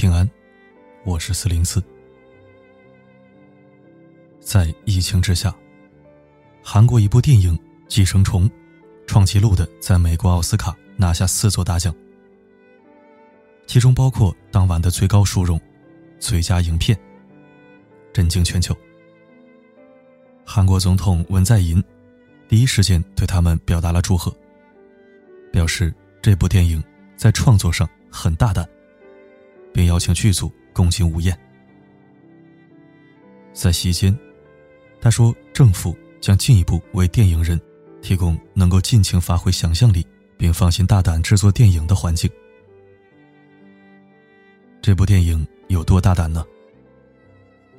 平安，我是四零四。在疫情之下，韩国一部电影《寄生虫》创纪录的在美国奥斯卡拿下四座大奖，其中包括当晚的最高殊荣——最佳影片，震惊全球。韩国总统文在寅第一时间对他们表达了祝贺。表示这部电影在创作上很大胆，并邀请剧组共进午宴。在席间，他说：“政府将进一步为电影人提供能够尽情发挥想象力，并放心大胆制作电影的环境。”这部电影有多大胆呢？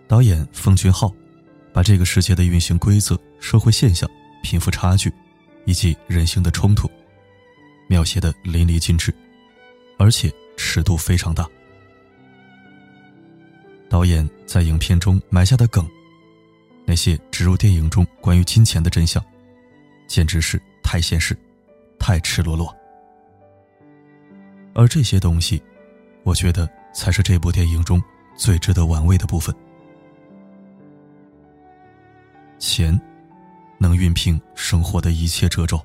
导演奉俊昊把这个世界的运行规则、社会现象、贫富差距以及人性的冲突。描写的淋漓尽致，而且尺度非常大。导演在影片中埋下的梗，那些植入电影中关于金钱的真相，简直是太现实，太赤裸裸。而这些东西，我觉得才是这部电影中最值得玩味的部分。钱，能熨平生活的一切褶皱。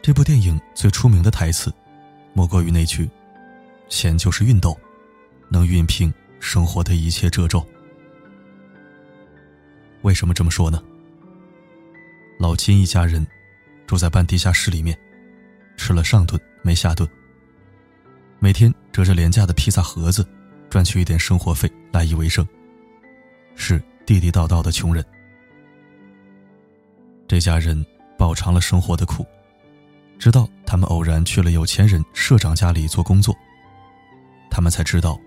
这部电影最出名的台词，莫过于那句：“钱就是熨斗，能熨平生活的一切褶皱。”为什么这么说呢？老金一家人住在半地下室里面，吃了上顿没下顿，每天折着廉价的披萨盒子，赚取一点生活费来以为生，是地地道道的穷人。这家人饱尝了生活的苦。直到他们偶然去了有钱人社长家里做工作，他们才知道，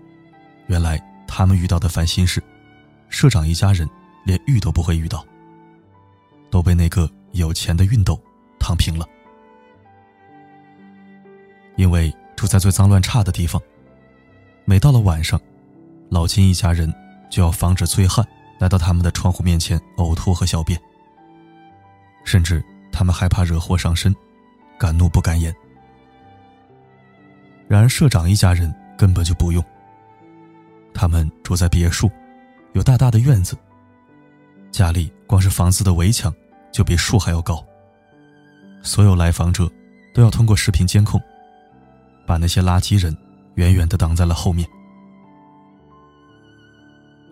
原来他们遇到的烦心事，社长一家人连遇都不会遇到，都被那个有钱的熨斗烫平了。因为住在最脏乱差的地方，每到了晚上，老金一家人就要防止醉汉来到他们的窗户面前呕吐和小便，甚至他们害怕惹祸上身。敢怒不敢言。然而社长一家人根本就不用。他们住在别墅，有大大的院子。家里光是房子的围墙就比树还要高。所有来访者都要通过视频监控，把那些垃圾人远远的挡在了后面。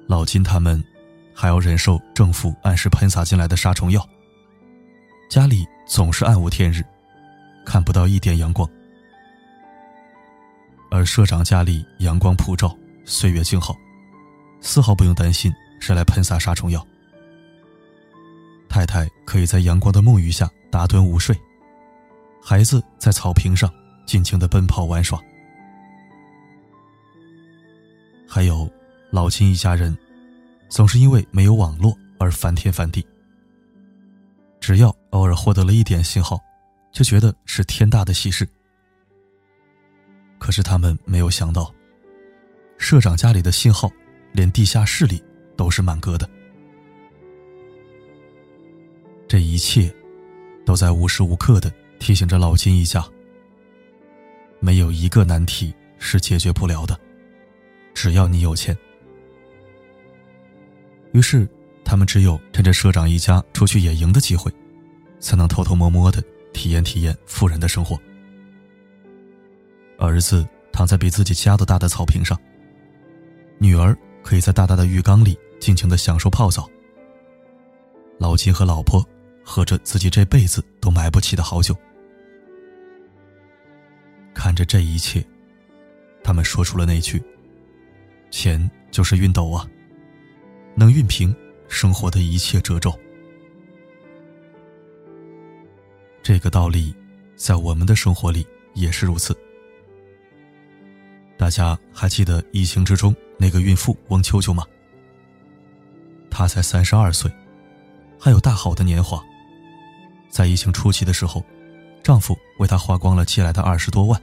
老金他们还要忍受政府按时喷洒进来的杀虫药。家里总是暗无天日。看不到一点阳光，而社长家里阳光普照，岁月静好，丝毫不用担心谁来喷洒杀虫药。太太可以在阳光的沐浴下打盹午睡，孩子在草坪上尽情的奔跑玩耍。还有老金一家人，总是因为没有网络而翻天翻地。只要偶尔获得了一点信号。就觉得是天大的喜事，可是他们没有想到，社长家里的信号连地下室里都是满格的。这一切，都在无时无刻的提醒着老金一家：没有一个难题是解决不了的，只要你有钱。于是，他们只有趁着社长一家出去野营的机会，才能偷偷摸摸的。体验体验富人的生活。儿子躺在比自己家都大的草坪上，女儿可以在大大的浴缸里尽情的享受泡澡。老金和老婆喝着自己这辈子都买不起的好酒，看着这一切，他们说出了那句：“钱就是熨斗啊，能熨平生活的一切褶皱。”这个道理，在我们的生活里也是如此。大家还记得疫情之中那个孕妇翁秋秋吗？她才三十二岁，还有大好的年华。在疫情初期的时候，丈夫为她花光了借来的二十多万。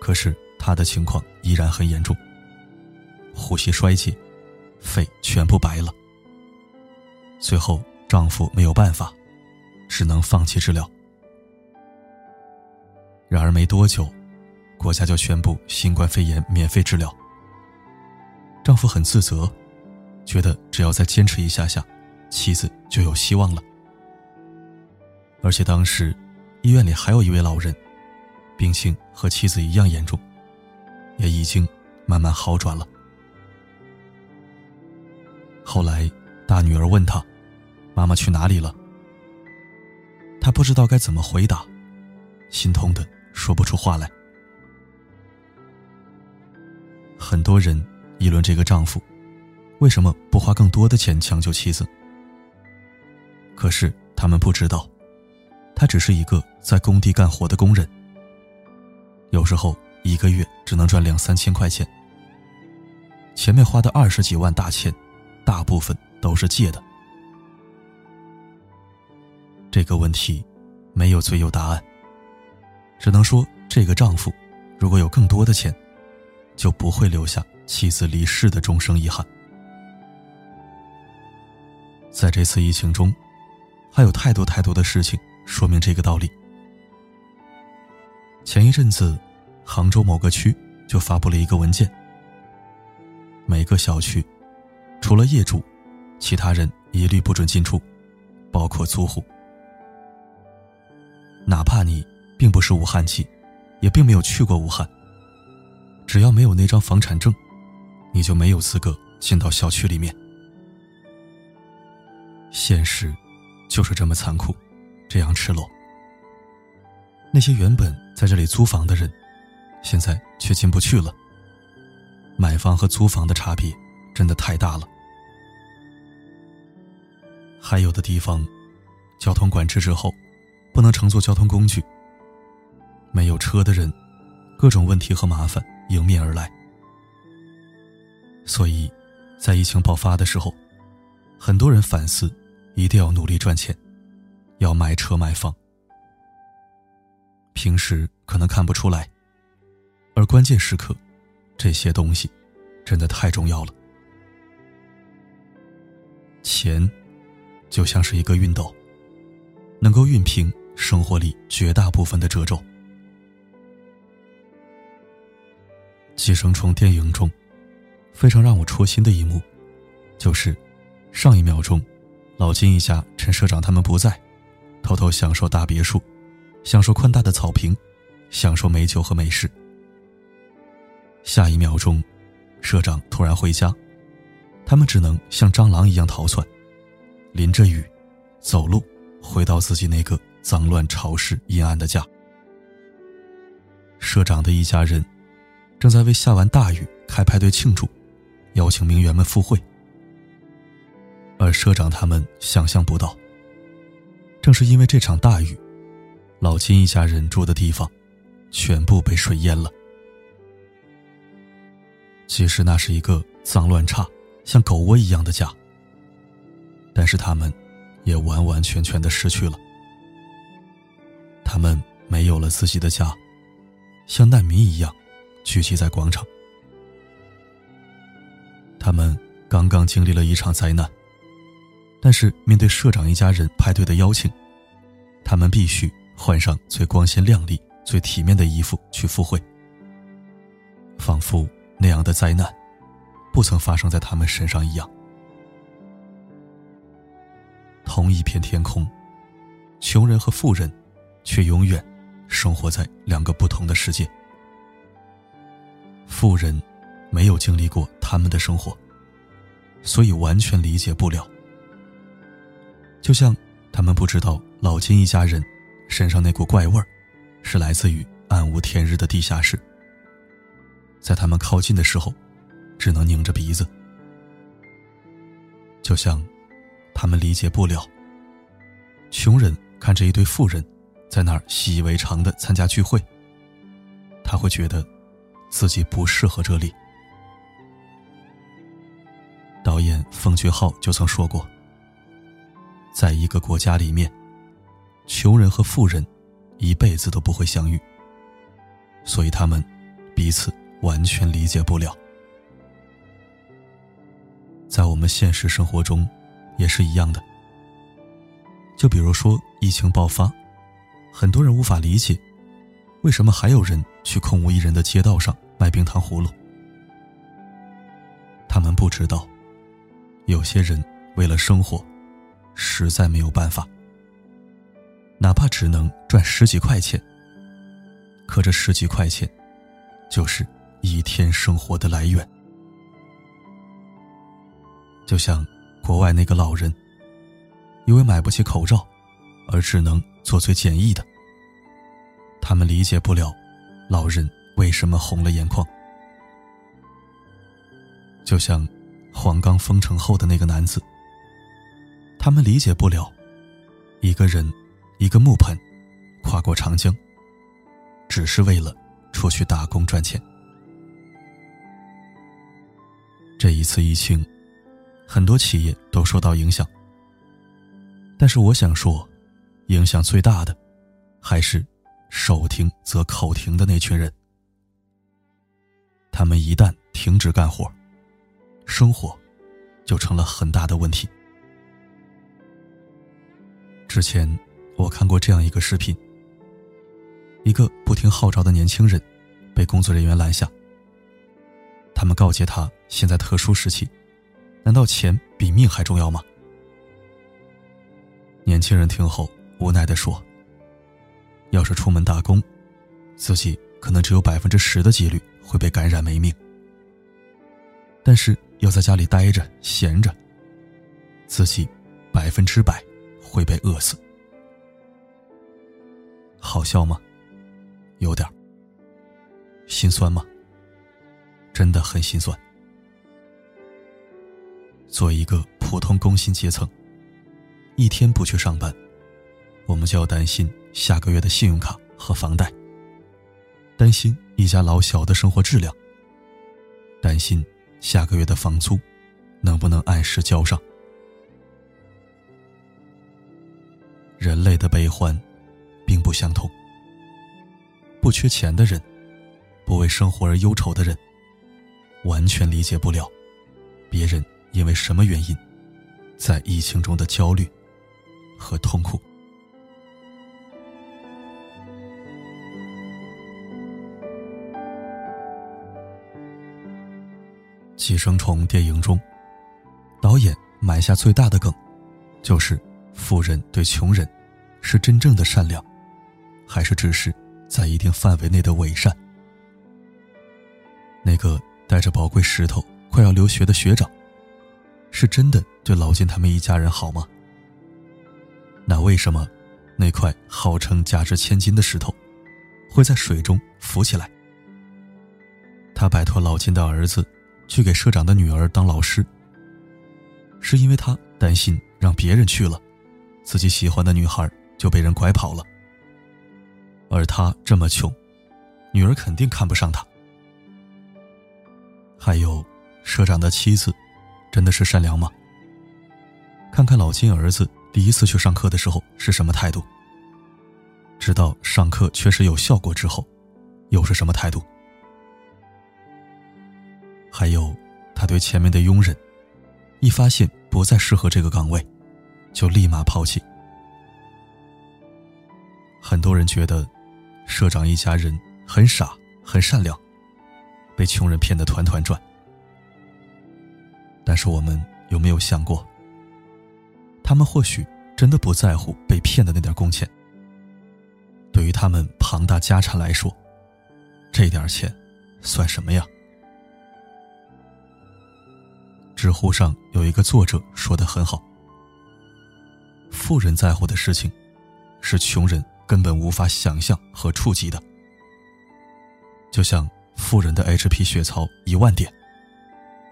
可是她的情况依然很严重，呼吸衰竭，肺全部白了。最后，丈夫没有办法。只能放弃治疗。然而没多久，国家就宣布新冠肺炎免费治疗。丈夫很自责，觉得只要再坚持一下下，妻子就有希望了。而且当时，医院里还有一位老人，病情和妻子一样严重，也已经慢慢好转了。后来，大女儿问他：“妈妈去哪里了？”他不知道该怎么回答，心痛的说不出话来。很多人议论这个丈夫，为什么不花更多的钱抢救妻子？可是他们不知道。他只是一个在工地干活的工人，有时候一个月只能赚两三千块钱。前面花的二十几万大钱，大部分都是借的。这个问题没有最优答案，只能说这个丈夫如果有更多的钱，就不会留下妻子离世的终生遗憾。在这次疫情中，还有太多太多的事情。说明这个道理。前一阵子，杭州某个区就发布了一个文件：每个小区除了业主，其他人一律不准进出，包括租户。哪怕你并不是武汉籍，也并没有去过武汉，只要没有那张房产证，你就没有资格进到小区里面。现实就是这么残酷。这样赤裸，那些原本在这里租房的人，现在却进不去了。买房和租房的差别真的太大了。还有的地方，交通管制之后，不能乘坐交通工具。没有车的人，各种问题和麻烦迎面而来。所以，在疫情爆发的时候，很多人反思，一定要努力赚钱。要买车买房，平时可能看不出来，而关键时刻，这些东西真的太重要了。钱就像是一个熨斗，能够熨平生活里绝大部分的褶皱。《寄生虫》电影中非常让我戳心的一幕，就是上一秒钟，老金一家趁社长他们不在。偷偷享受大别墅，享受宽大的草坪，享受美酒和美食。下一秒钟，社长突然回家，他们只能像蟑螂一样逃窜，淋着雨，走路回到自己那个脏乱潮湿阴暗的家。社长的一家人正在为下完大雨开派对庆祝，邀请名媛们赴会，而社长他们想象不到。正是因为这场大雨，老金一家人住的地方全部被水淹了。其实那是一个脏乱差、像狗窝一样的家，但是他们也完完全全的失去了。他们没有了自己的家，像难民一样聚集在广场。他们刚刚经历了一场灾难。但是面对社长一家人派对的邀请，他们必须换上最光鲜亮丽、最体面的衣服去赴会，仿佛那样的灾难不曾发生在他们身上一样。同一片天空，穷人和富人却永远生活在两个不同的世界。富人没有经历过他们的生活，所以完全理解不了。就像他们不知道老金一家人身上那股怪味儿，是来自于暗无天日的地下室。在他们靠近的时候，只能拧着鼻子。就像他们理解不了，穷人看着一堆富人在那儿习以为常的参加聚会，他会觉得自己不适合这里。导演冯俊浩就曾说过。在一个国家里面，穷人和富人一辈子都不会相遇，所以他们彼此完全理解不了。在我们现实生活中，也是一样的。就比如说疫情爆发，很多人无法理解，为什么还有人去空无一人的街道上卖冰糖葫芦？他们不知道，有些人为了生活，实在没有办法。哪怕只能赚十几块钱，可这十几块钱，就是一天生活的来源。就像国外那个老人，因为买不起口罩，而只能做最简易的。他们理解不了，老人为什么红了眼眶。就像黄冈封城后的那个男子，他们理解不了，一个人，一个木盆，跨过长江，只是为了出去打工赚钱。这一次疫情，很多企业都受到影响，但是我想说，影响最大的，还是。手停则口停的那群人，他们一旦停止干活，生活就成了很大的问题。之前我看过这样一个视频：一个不听号召的年轻人被工作人员拦下，他们告诫他，现在特殊时期，难道钱比命还重要吗？年轻人听后无奈的说。要是出门打工，自己可能只有百分之十的几率会被感染没命；但是要在家里待着闲着，自己百分之百会被饿死。好笑吗？有点。心酸吗？真的很心酸。作为一个普通工薪阶层，一天不去上班，我们就要担心。下个月的信用卡和房贷，担心一家老小的生活质量，担心下个月的房租能不能按时交上。人类的悲欢并不相同。不缺钱的人，不为生活而忧愁的人，完全理解不了别人因为什么原因在疫情中的焦虑和痛苦。《寄生虫》电影中，导演埋下最大的梗，就是富人对穷人是真正的善良，还是只是在一定范围内的伪善？那个带着宝贵石头快要留学的学长，是真的对老金他们一家人好吗？那为什么那块号称价值千金的石头会在水中浮起来？他摆脱老金的儿子。去给社长的女儿当老师，是因为他担心让别人去了，自己喜欢的女孩就被人拐跑了。而他这么穷，女儿肯定看不上他。还有，社长的妻子，真的是善良吗？看看老金儿子第一次去上课的时候是什么态度，直到上课确实有效果之后，又是什么态度？还有，他对前面的佣人，一发现不再适合这个岗位，就立马抛弃。很多人觉得，社长一家人很傻很善良，被穷人骗得团团转。但是我们有没有想过，他们或许真的不在乎被骗的那点工钱？对于他们庞大家产来说，这点钱算什么呀？知乎上有一个作者说的很好：“富人在乎的事情，是穷人根本无法想象和触及的。就像富人的 HP 血槽一万点，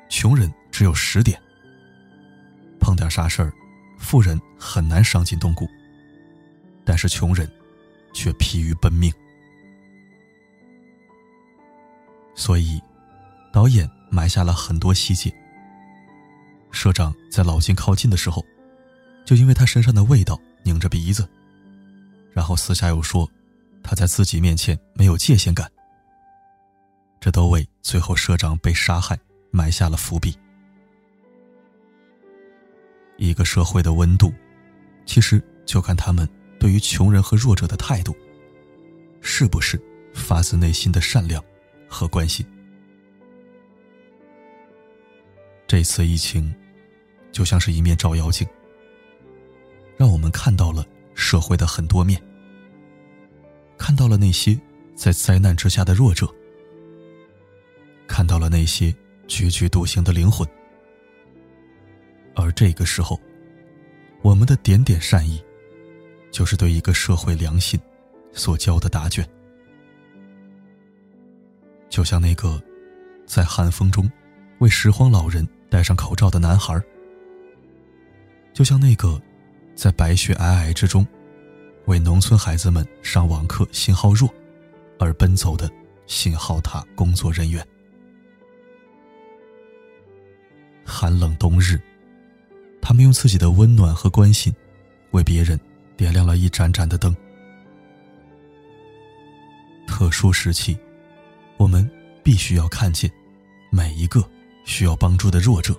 穷人只有十点。碰点啥事儿，富人很难伤筋动骨，但是穷人却疲于奔命。所以，导演埋下了很多细节。”社长在老金靠近的时候，就因为他身上的味道拧着鼻子，然后私下又说他在自己面前没有界限感，这都为最后社长被杀害埋下了伏笔。一个社会的温度，其实就看他们对于穷人和弱者的态度，是不是发自内心的善良和关心。这次疫情，就像是一面照妖镜，让我们看到了社会的很多面，看到了那些在灾难之下的弱者，看到了那些踽踽独行的灵魂。而这个时候，我们的点点善意，就是对一个社会良心所交的答卷。就像那个在寒风中为拾荒老人。戴上口罩的男孩，就像那个在白雪皑皑之中为农村孩子们上网课信号弱而奔走的信号塔工作人员。寒冷冬日，他们用自己的温暖和关心，为别人点亮了一盏盏的灯。特殊时期，我们必须要看见每一个。需要帮助的弱者，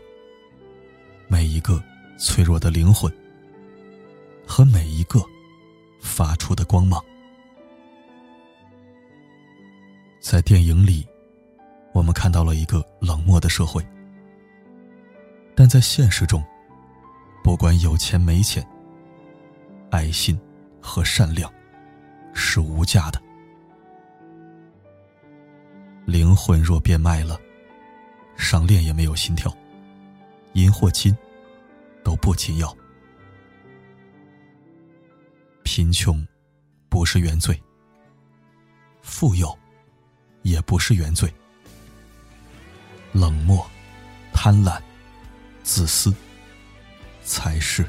每一个脆弱的灵魂，和每一个发出的光芒，在电影里，我们看到了一个冷漠的社会，但在现实中，不管有钱没钱，爱心和善良是无价的。灵魂若变卖了。上链也没有心跳，银或金都不紧要。贫穷不是原罪，富有也不是原罪。冷漠、贪婪、自私才是。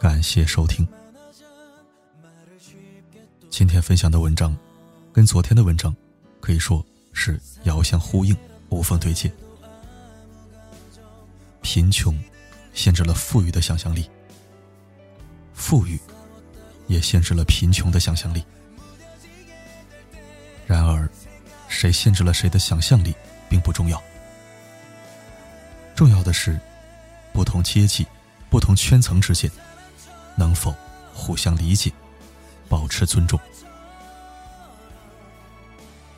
感谢收听。今天分享的文章，跟昨天的文章可以说是遥相呼应，无缝对接。贫穷限制了富裕的想象力，富裕也限制了贫穷的想象力。然而，谁限制了谁的想象力并不重要，重要的是，不同阶级、不同圈层之间能否互相理解，保持尊重，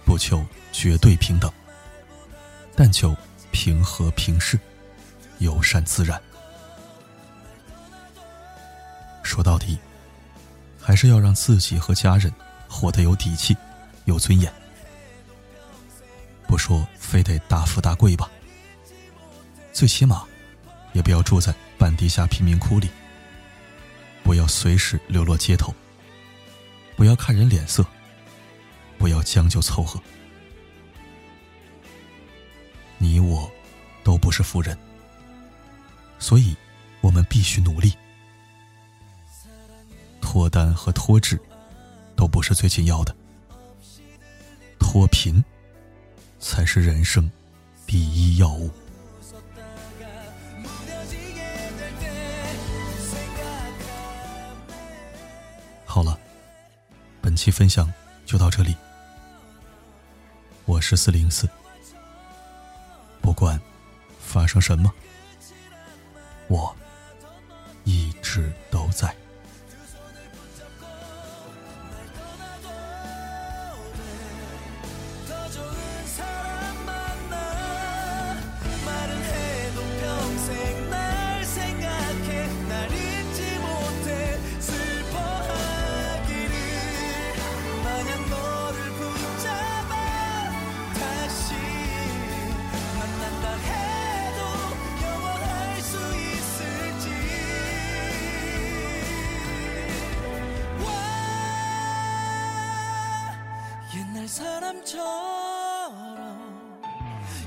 不求绝对平等，但求平和平视。友善自然。说到底，还是要让自己和家人活得有底气、有尊严。不说非得大富大贵吧，最起码也不要住在半地下贫民窟里。不要随时流落街头。不要看人脸色。不要将就凑合。你我都不是富人。所以，我们必须努力。脱单和脱脂，都不是最紧要的。脱贫，才是人生第一要务。好了，本期分享就到这里。我是四零四，不管发生什么。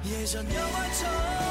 예전 영화처럼